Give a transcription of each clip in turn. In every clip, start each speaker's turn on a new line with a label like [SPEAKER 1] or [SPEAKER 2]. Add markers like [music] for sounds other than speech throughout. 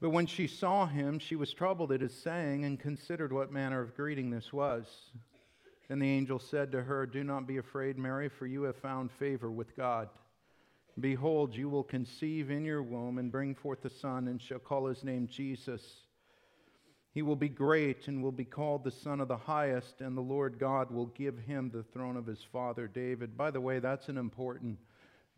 [SPEAKER 1] But when she saw him, she was troubled at his saying and considered what manner of greeting this was. And the angel said to her, Do not be afraid, Mary, for you have found favor with God. Behold, you will conceive in your womb and bring forth a son, and shall call his name Jesus. He will be great and will be called the Son of the Highest, and the Lord God will give him the throne of his father David. By the way, that's an important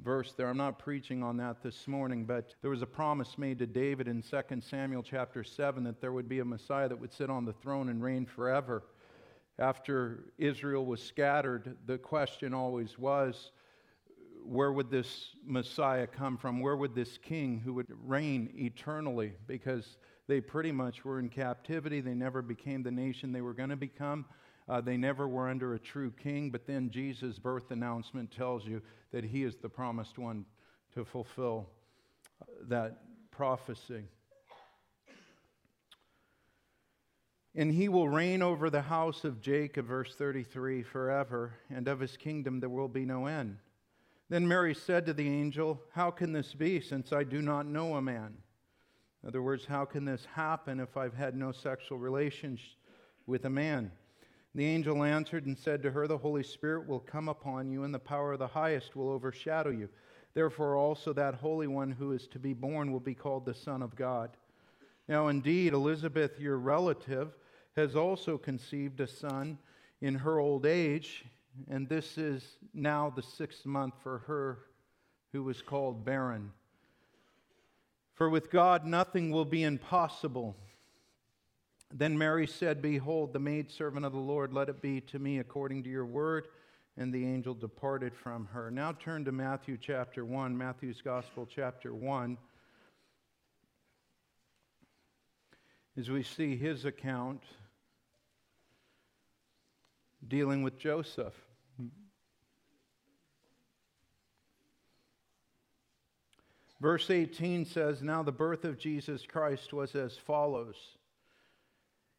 [SPEAKER 1] verse there. I'm not preaching on that this morning, but there was a promise made to David in 2 Samuel chapter 7 that there would be a Messiah that would sit on the throne and reign forever. After Israel was scattered, the question always was where would this Messiah come from? Where would this king who would reign eternally? Because they pretty much were in captivity. They never became the nation they were going to become. Uh, they never were under a true king, but then Jesus' birth announcement tells you that he is the promised one to fulfill uh, that prophecy. And he will reign over the house of Jacob, verse 33, forever, and of his kingdom there will be no end. Then Mary said to the angel, How can this be, since I do not know a man? In other words, how can this happen if I've had no sexual relations with a man? The angel answered and said to her, The Holy Spirit will come upon you, and the power of the highest will overshadow you. Therefore, also that Holy One who is to be born will be called the Son of God. Now, indeed, Elizabeth, your relative, has also conceived a son in her old age, and this is now the sixth month for her who was called barren. For with God nothing will be impossible. Then Mary said, Behold, the maidservant of the Lord, let it be to me according to your word. And the angel departed from her. Now turn to Matthew chapter 1, Matthew's Gospel chapter 1. As we see his account dealing with Joseph. Verse 18 says, Now the birth of Jesus Christ was as follows.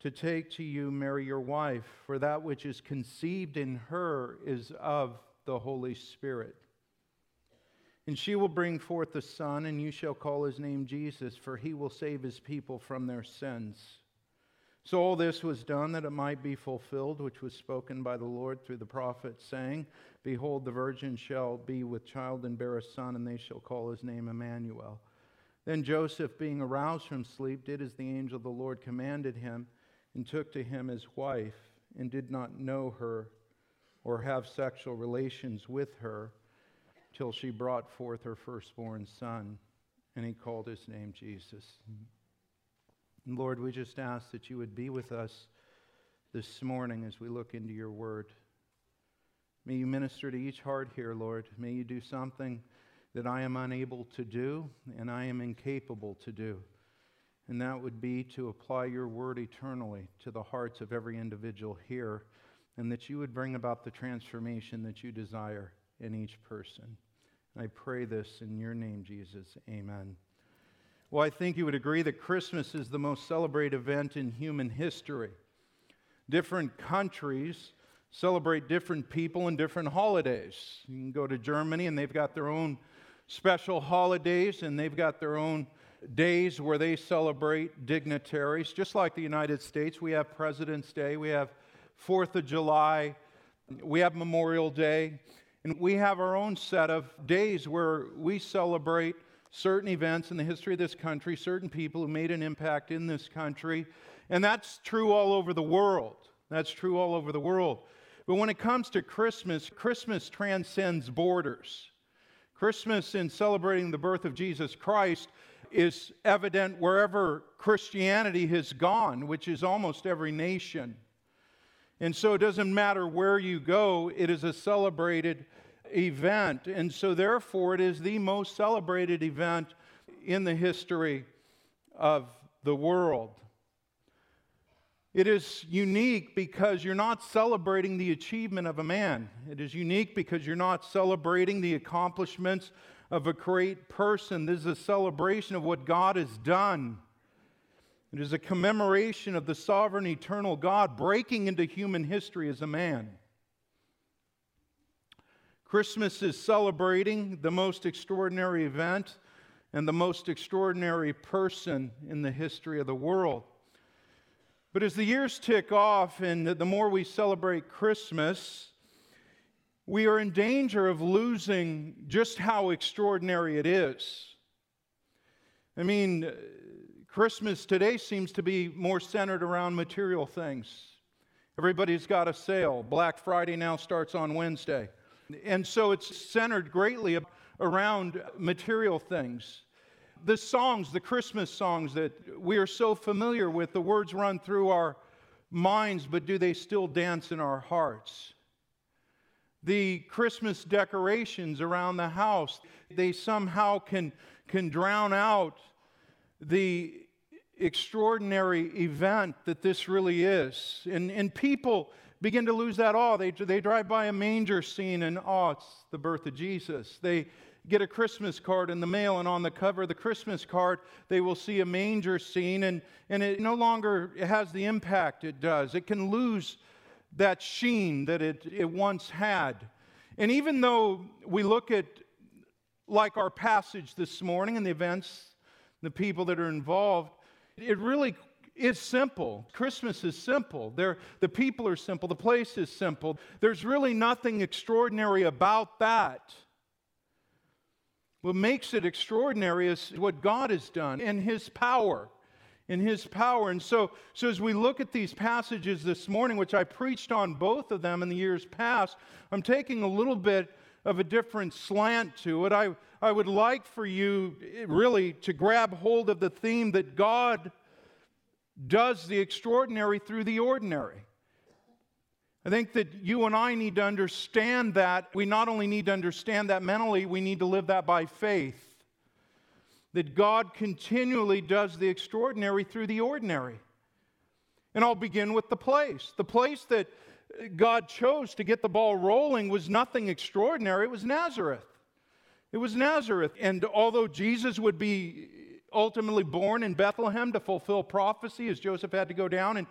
[SPEAKER 1] to take to you Mary your wife, for that which is conceived in her is of the Holy Spirit. And she will bring forth a son, and you shall call his name Jesus, for he will save his people from their sins. So all this was done that it might be fulfilled, which was spoken by the Lord through the prophet, saying, Behold, the virgin shall be with child and bear a son, and they shall call his name Emmanuel. Then Joseph, being aroused from sleep, did as the angel of the Lord commanded him and took to him his wife and did not know her or have sexual relations with her till she brought forth her firstborn son, and he called his name Jesus. Mm-hmm. And Lord, we just ask that you would be with us this morning as we look into your word. May you minister to each heart here, Lord. May you do something that I am unable to do and I am incapable to do and that would be to apply your word eternally to the hearts of every individual here, and that you would bring about the transformation that you desire in each person. I pray this in your name, Jesus. Amen. Well, I think you would agree that Christmas is the most celebrated event in human history. Different countries celebrate different people and different holidays. You can go to Germany and they've got their own special holidays and they've got their own days where they celebrate dignitaries. Just like the United States, we have President's Day, we have Fourth of July, we have Memorial Day, and we have our own set of days where we celebrate certain events in the history of this country, certain people who made an impact in this country. And that's true all over the world. That's true all over the world. But when it comes to Christmas, Christmas transcends borders. Christmas, in celebrating the birth of Jesus Christ, is evident wherever Christianity has gone, which is almost every nation. And so it doesn't matter where you go, it is a celebrated event. And so, therefore, it is the most celebrated event in the history of the world. It is unique because you're not celebrating the achievement of a man. It is unique because you're not celebrating the accomplishments of a great person. This is a celebration of what God has done. It is a commemoration of the sovereign, eternal God breaking into human history as a man. Christmas is celebrating the most extraordinary event and the most extraordinary person in the history of the world. But as the years tick off and the more we celebrate Christmas, we are in danger of losing just how extraordinary it is. I mean, uh, Christmas today seems to be more centered around material things. Everybody's got a sale. Black Friday now starts on Wednesday. And so it's centered greatly around material things the songs, the Christmas songs that we are so familiar with, the words run through our minds, but do they still dance in our hearts? The Christmas decorations around the house, they somehow can, can drown out the extraordinary event that this really is. And, and people begin to lose that awe. They, they drive by a manger scene and, oh, it's the birth of Jesus. They, get a Christmas card in the mail, and on the cover of the Christmas card, they will see a manger scene, and, and it no longer has the impact it does. It can lose that sheen that it, it once had. And even though we look at, like our passage this morning and the events, the people that are involved, it really is simple. Christmas is simple. They're, the people are simple. The place is simple. There's really nothing extraordinary about that. What makes it extraordinary is what God has done in His power. In His power. And so, so, as we look at these passages this morning, which I preached on both of them in the years past, I'm taking a little bit of a different slant to it. I, I would like for you eh, really to grab hold of the theme that God does the extraordinary through the ordinary. I think that you and I need to understand that. We not only need to understand that mentally, we need to live that by faith. That God continually does the extraordinary through the ordinary. And I'll begin with the place. The place that God chose to get the ball rolling was nothing extraordinary, it was Nazareth. It was Nazareth. And although Jesus would be ultimately born in Bethlehem to fulfill prophecy, as Joseph had to go down and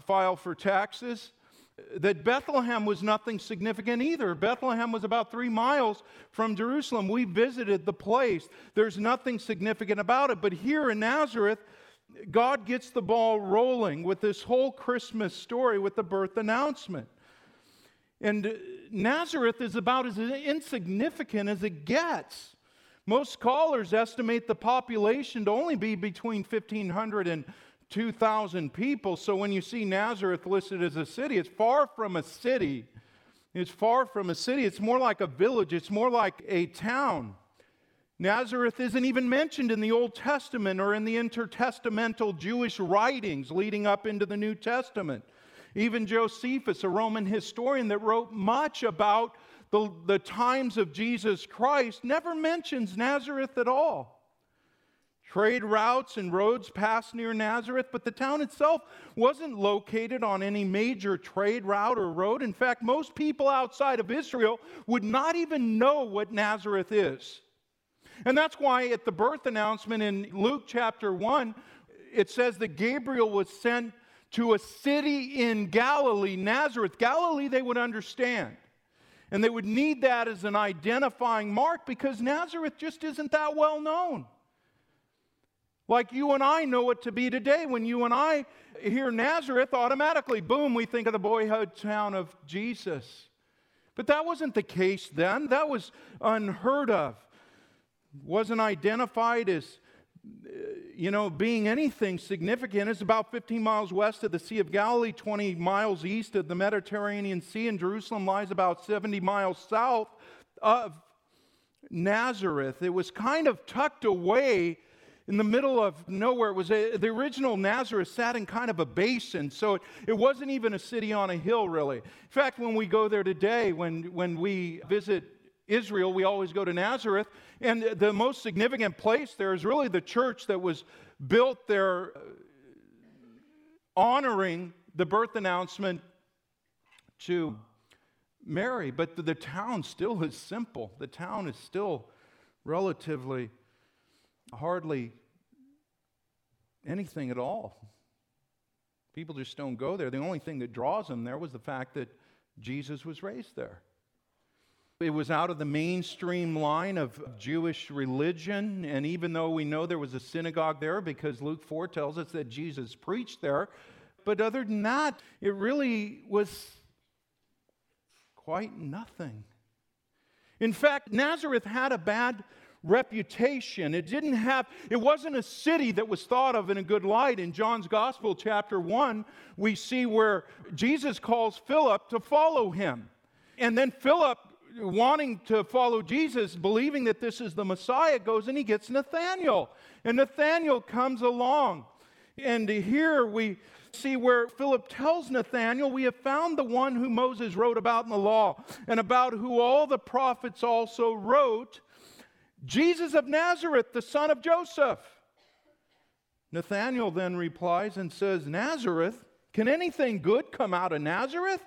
[SPEAKER 1] file for taxes, that Bethlehem was nothing significant either. Bethlehem was about three miles from Jerusalem. We visited the place. There's nothing significant about it. But here in Nazareth, God gets the ball rolling with this whole Christmas story with the birth announcement. And Nazareth is about as insignificant as it gets. Most scholars estimate the population to only be between 1,500 and 2,000 people. So when you see Nazareth listed as a city, it's far from a city. It's far from a city. It's more like a village, it's more like a town. Nazareth isn't even mentioned in the Old Testament or in the intertestamental Jewish writings leading up into the New Testament. Even Josephus, a Roman historian that wrote much about the, the times of Jesus Christ, never mentions Nazareth at all. Trade routes and roads passed near Nazareth, but the town itself wasn't located on any major trade route or road. In fact, most people outside of Israel would not even know what Nazareth is. And that's why at the birth announcement in Luke chapter 1, it says that Gabriel was sent to a city in Galilee, Nazareth. Galilee, they would understand. And they would need that as an identifying mark because Nazareth just isn't that well known. Like you and I know it to be today. When you and I hear Nazareth, automatically, boom, we think of the boyhood town of Jesus. But that wasn't the case then. That was unheard of. Wasn't identified as, uh, you know, being anything significant. It's about 15 miles west of the Sea of Galilee, 20 miles east of the Mediterranean Sea, and Jerusalem lies about 70 miles south of Nazareth. It was kind of tucked away in the middle of nowhere. It was a, the original Nazareth sat in kind of a basin, so it, it wasn't even a city on a hill, really. In fact, when we go there today, when, when we visit Israel, we always go to Nazareth, and the most significant place there is really the church that was built there uh, honoring the birth announcement to Mary. But the, the town still is simple, the town is still relatively hardly anything at all. People just don't go there. The only thing that draws them there was the fact that Jesus was raised there. It was out of the mainstream line of Jewish religion, and even though we know there was a synagogue there because Luke 4 tells us that Jesus preached there, but other than that, it really was quite nothing. In fact, Nazareth had a bad reputation. It didn't have, it wasn't a city that was thought of in a good light. In John's Gospel, chapter 1, we see where Jesus calls Philip to follow him. And then Philip, wanting to follow Jesus, believing that this is the Messiah, goes and he gets Nathanael. And Nathanael comes along. And here we see where Philip tells Nathanael, We have found the one who Moses wrote about in the law, and about who all the prophets also wrote Jesus of Nazareth, the son of Joseph. Nathanael then replies and says, Nazareth? Can anything good come out of Nazareth?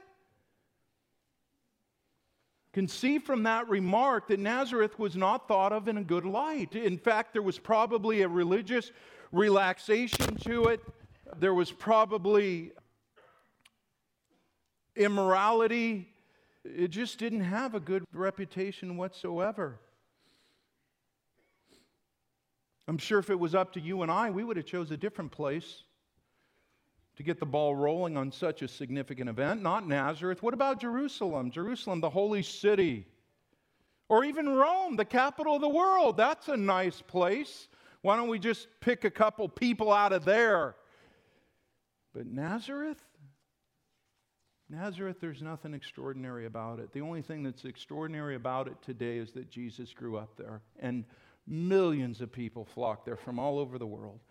[SPEAKER 1] Can see from that remark that Nazareth was not thought of in a good light. In fact, there was probably a religious relaxation to it. There was probably immorality. It just didn't have a good reputation whatsoever. I'm sure if it was up to you and I, we would have chose a different place to get the ball rolling on such a significant event. Not Nazareth. What about Jerusalem? Jerusalem, the holy city. Or even Rome, the capital of the world. That's a nice place. Why don't we just pick a couple people out of there? But Nazareth? Nazareth, there's nothing extraordinary about it. The only thing that's extraordinary about it today is that Jesus grew up there. And Millions of people flocked there from all over the world.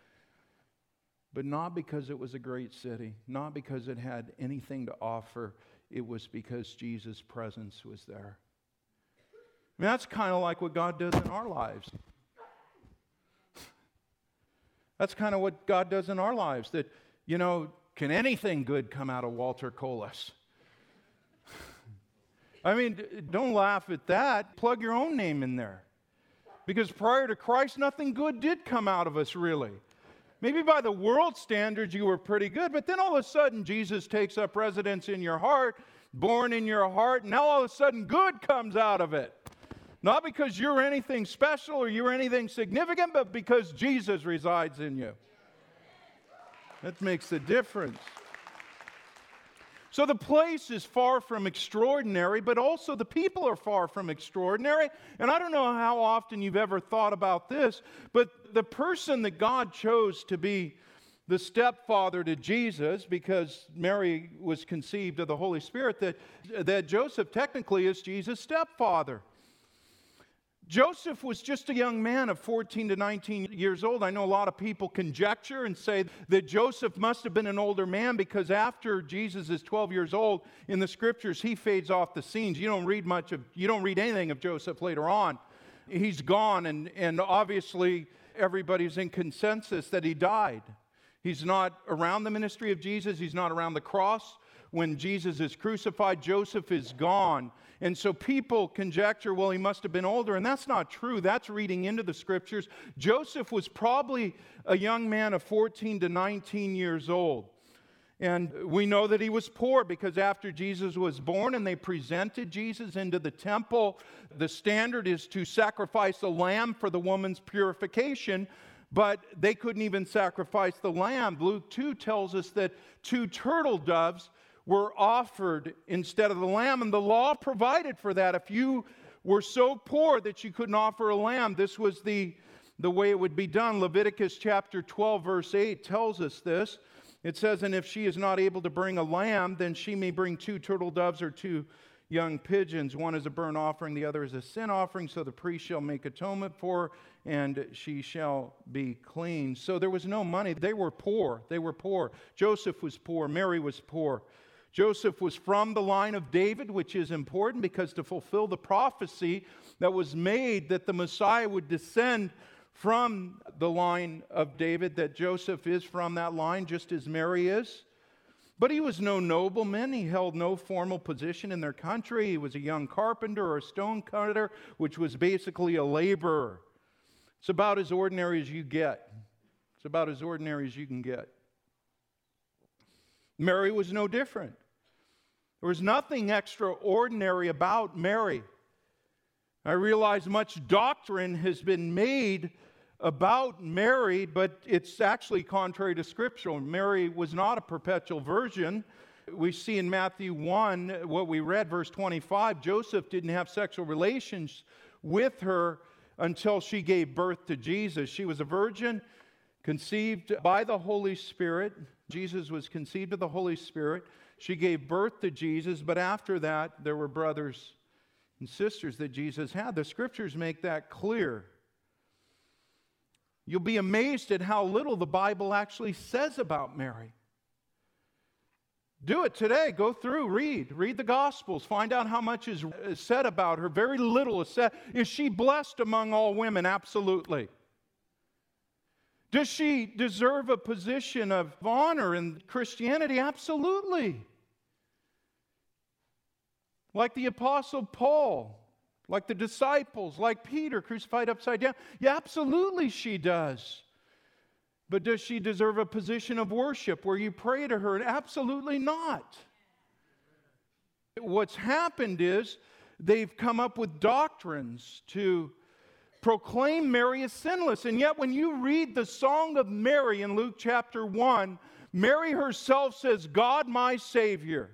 [SPEAKER 1] But not because it was a great city, not because it had anything to offer, it was because Jesus' presence was there. That's kind of like what God does in our lives. That's kind of what God does in our lives. That, you know, can anything good come out of Walter Colas? [laughs] I mean, don't laugh at that. Plug your own name in there. Because prior to Christ, nothing good did come out of us, really. Maybe by the world standards, you were pretty good, but then all of a sudden, Jesus takes up residence in your heart, born in your heart, and now all of a sudden, good comes out of it. Not because you're anything special or you're anything significant, but because Jesus resides in you. That makes a difference. So the place is far from extraordinary, but also the people are far from extraordinary. And I don't know how often you've ever thought about this, but the person that God chose to be the stepfather to Jesus, because Mary was conceived of the Holy Spirit, that, that Joseph technically is Jesus' stepfather. Joseph was just a young man of 14 to 19 years old. I know a lot of people conjecture and say that Joseph must have been an older man because after Jesus is 12 years old in the scriptures, he fades off the scenes. You don't read much of, you don't read anything of Joseph later on. He's gone, and, and obviously everybody's in consensus that he died. He's not around the ministry of Jesus, he's not around the cross. When Jesus is crucified, Joseph is gone. And so people conjecture, well, he must have been older. And that's not true. That's reading into the scriptures. Joseph was probably a young man of 14 to 19 years old. And we know that he was poor because after Jesus was born and they presented Jesus into the temple, the standard is to sacrifice a lamb for the woman's purification, but they couldn't even sacrifice the lamb. Luke 2 tells us that two turtle doves were offered instead of the lamb, and the law provided for that. If you were so poor that you couldn't offer a lamb, this was the, the way it would be done. Leviticus chapter 12, verse 8 tells us this. It says, And if she is not able to bring a lamb, then she may bring two turtle doves or two young pigeons. One is a burnt offering, the other is a sin offering. So the priest shall make atonement for and she shall be clean. So there was no money. They were poor. They were poor. Joseph was poor. Mary was poor. Joseph was from the line of David, which is important because to fulfill the prophecy that was made that the Messiah would descend from the line of David, that Joseph is from that line, just as Mary is. But he was no nobleman. He held no formal position in their country. He was a young carpenter or a stone cutter, which was basically a laborer. It's about as ordinary as you get. It's about as ordinary as you can get. Mary was no different. There was nothing extraordinary about Mary. I realize much doctrine has been made about Mary, but it's actually contrary to Scripture. Mary was not a perpetual virgin. We see in Matthew 1, what we read, verse 25, Joseph didn't have sexual relations with her until she gave birth to Jesus. She was a virgin, conceived by the Holy Spirit. Jesus was conceived of the Holy Spirit. She gave birth to Jesus, but after that, there were brothers and sisters that Jesus had. The scriptures make that clear. You'll be amazed at how little the Bible actually says about Mary. Do it today. Go through, read, read the Gospels, find out how much is said about her. Very little is said. Is she blessed among all women? Absolutely. Does she deserve a position of honor in Christianity? Absolutely. Like the Apostle Paul, like the disciples, like Peter crucified upside down? Yeah, absolutely she does. But does she deserve a position of worship where you pray to her? Absolutely not. What's happened is they've come up with doctrines to proclaim Mary as sinless. And yet, when you read the Song of Mary in Luke chapter 1, Mary herself says, God, my Savior.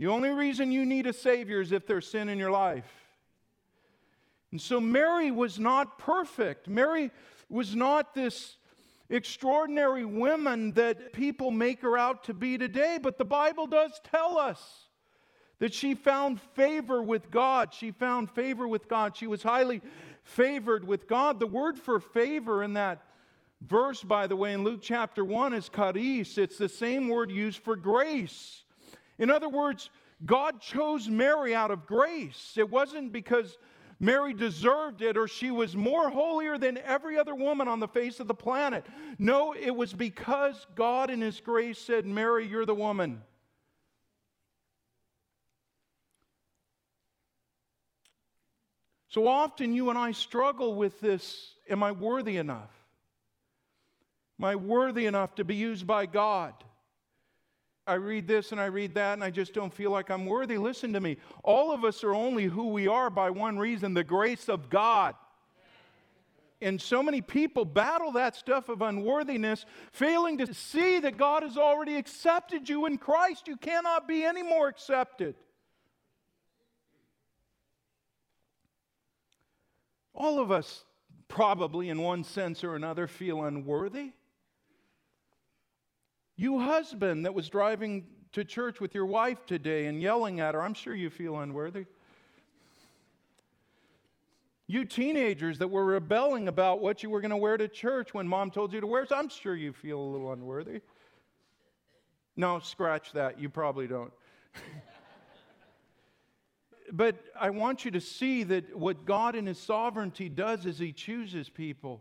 [SPEAKER 1] The only reason you need a Savior is if there's sin in your life. And so Mary was not perfect. Mary was not this extraordinary woman that people make her out to be today, but the Bible does tell us that she found favor with God. She found favor with God. She was highly favored with God. The word for favor in that verse, by the way, in Luke chapter 1 is charis. It's the same word used for grace. In other words, God chose Mary out of grace. It wasn't because Mary deserved it or she was more holier than every other woman on the face of the planet. No, it was because God in His grace said, Mary, you're the woman. So often you and I struggle with this Am I worthy enough? Am I worthy enough to be used by God? I read this and I read that and I just don't feel like I'm worthy. Listen to me. All of us are only who we are by one reason the grace of God. And so many people battle that stuff of unworthiness, failing to see that God has already accepted you in Christ. You cannot be any more accepted. All of us, probably in one sense or another, feel unworthy. You, husband, that was driving to church with your wife today and yelling at her, I'm sure you feel unworthy. You teenagers that were rebelling about what you were going to wear to church when mom told you to wear, I'm sure you feel a little unworthy. No, scratch that. You probably don't. [laughs] but I want you to see that what God in His sovereignty does is He chooses people,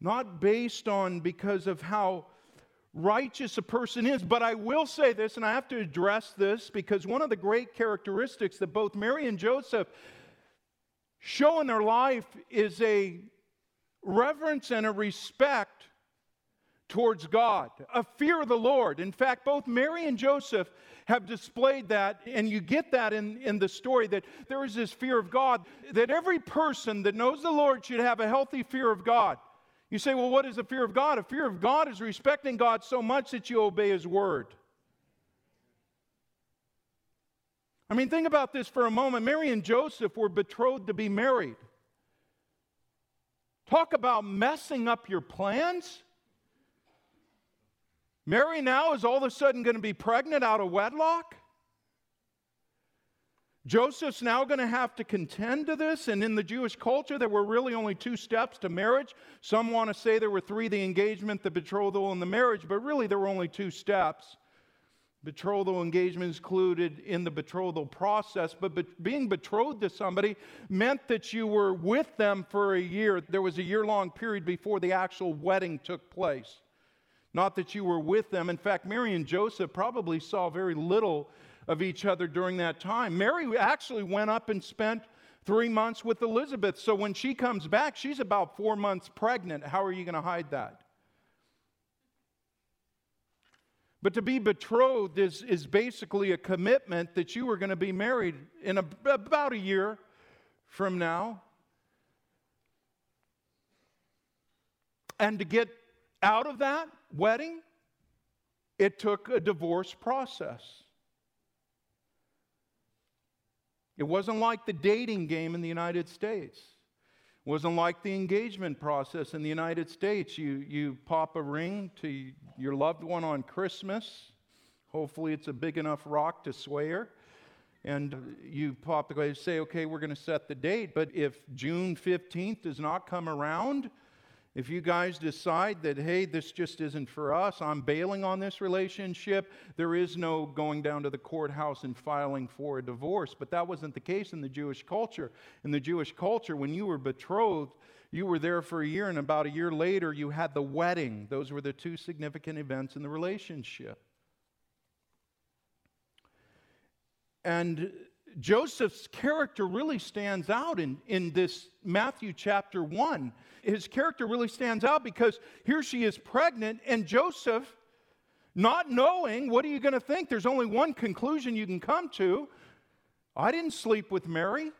[SPEAKER 1] not based on because of how righteous a person is. But I will say this, and I have to address this because one of the great characteristics that both Mary and Joseph show in their life is a reverence and a respect towards God, a fear of the Lord. In fact, both Mary and Joseph have displayed that, and you get that in, in the story that there is this fear of God, that every person that knows the Lord should have a healthy fear of God. You say, well, what is the fear of God? A fear of God is respecting God so much that you obey His word. I mean, think about this for a moment. Mary and Joseph were betrothed to be married. Talk about messing up your plans. Mary now is all of a sudden going to be pregnant out of wedlock. Joseph's now going to have to contend to this. And in the Jewish culture, there were really only two steps to marriage. Some want to say there were three the engagement, the betrothal, and the marriage, but really there were only two steps. Betrothal engagement is included in the betrothal process, but be- being betrothed to somebody meant that you were with them for a year. There was a year long period before the actual wedding took place. Not that you were with them. In fact, Mary and Joseph probably saw very little of each other during that time. Mary actually went up and spent three months with Elizabeth. So when she comes back, she's about four months pregnant. How are you going to hide that? But to be betrothed is, is basically a commitment that you are going to be married in a, about a year from now. And to get out of that wedding, it took a divorce process. It wasn't like the dating game in the United States. It wasn't like the engagement process in the United States. You, you pop a ring to your loved one on Christmas. Hopefully, it's a big enough rock to sway her. And you pop the say, okay, we're going to set the date. But if June 15th does not come around, if you guys decide that, hey, this just isn't for us, I'm bailing on this relationship, there is no going down to the courthouse and filing for a divorce. But that wasn't the case in the Jewish culture. In the Jewish culture, when you were betrothed, you were there for a year, and about a year later, you had the wedding. Those were the two significant events in the relationship. And Joseph's character really stands out in, in this Matthew chapter 1. His character really stands out because here she is pregnant, and Joseph, not knowing, what are you going to think? There's only one conclusion you can come to. I didn't sleep with Mary.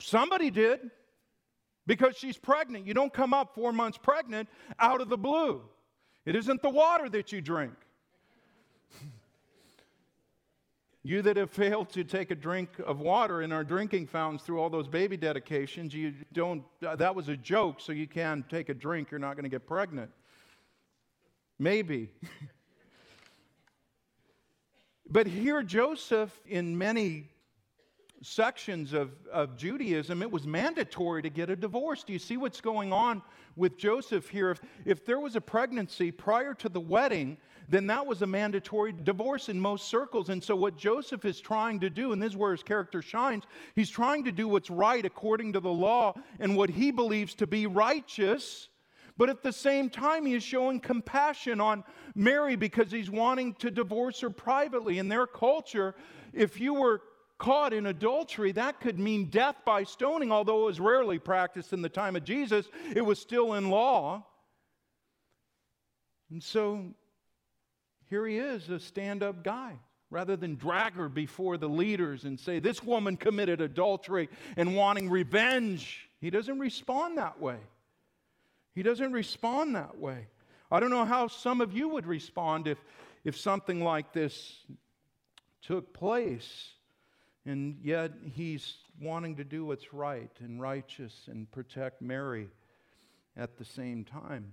[SPEAKER 1] Somebody did because she's pregnant. You don't come up four months pregnant out of the blue. It isn't the water that you drink. You that have failed to take a drink of water in our drinking fountains through all those baby dedications, you don't, uh, that was a joke, so you can take a drink, you're not going to get pregnant. Maybe. [laughs] but here, Joseph, in many sections of, of Judaism, it was mandatory to get a divorce. Do you see what's going on with Joseph here? If, if there was a pregnancy prior to the wedding, then that was a mandatory divorce in most circles. And so, what Joseph is trying to do, and this is where his character shines, he's trying to do what's right according to the law and what he believes to be righteous. But at the same time, he is showing compassion on Mary because he's wanting to divorce her privately. In their culture, if you were caught in adultery, that could mean death by stoning, although it was rarely practiced in the time of Jesus, it was still in law. And so here he is, a stand up guy. Rather than drag her before the leaders and say, This woman committed adultery and wanting revenge, he doesn't respond that way. He doesn't respond that way. I don't know how some of you would respond if, if something like this took place. And yet he's wanting to do what's right and righteous and protect Mary at the same time.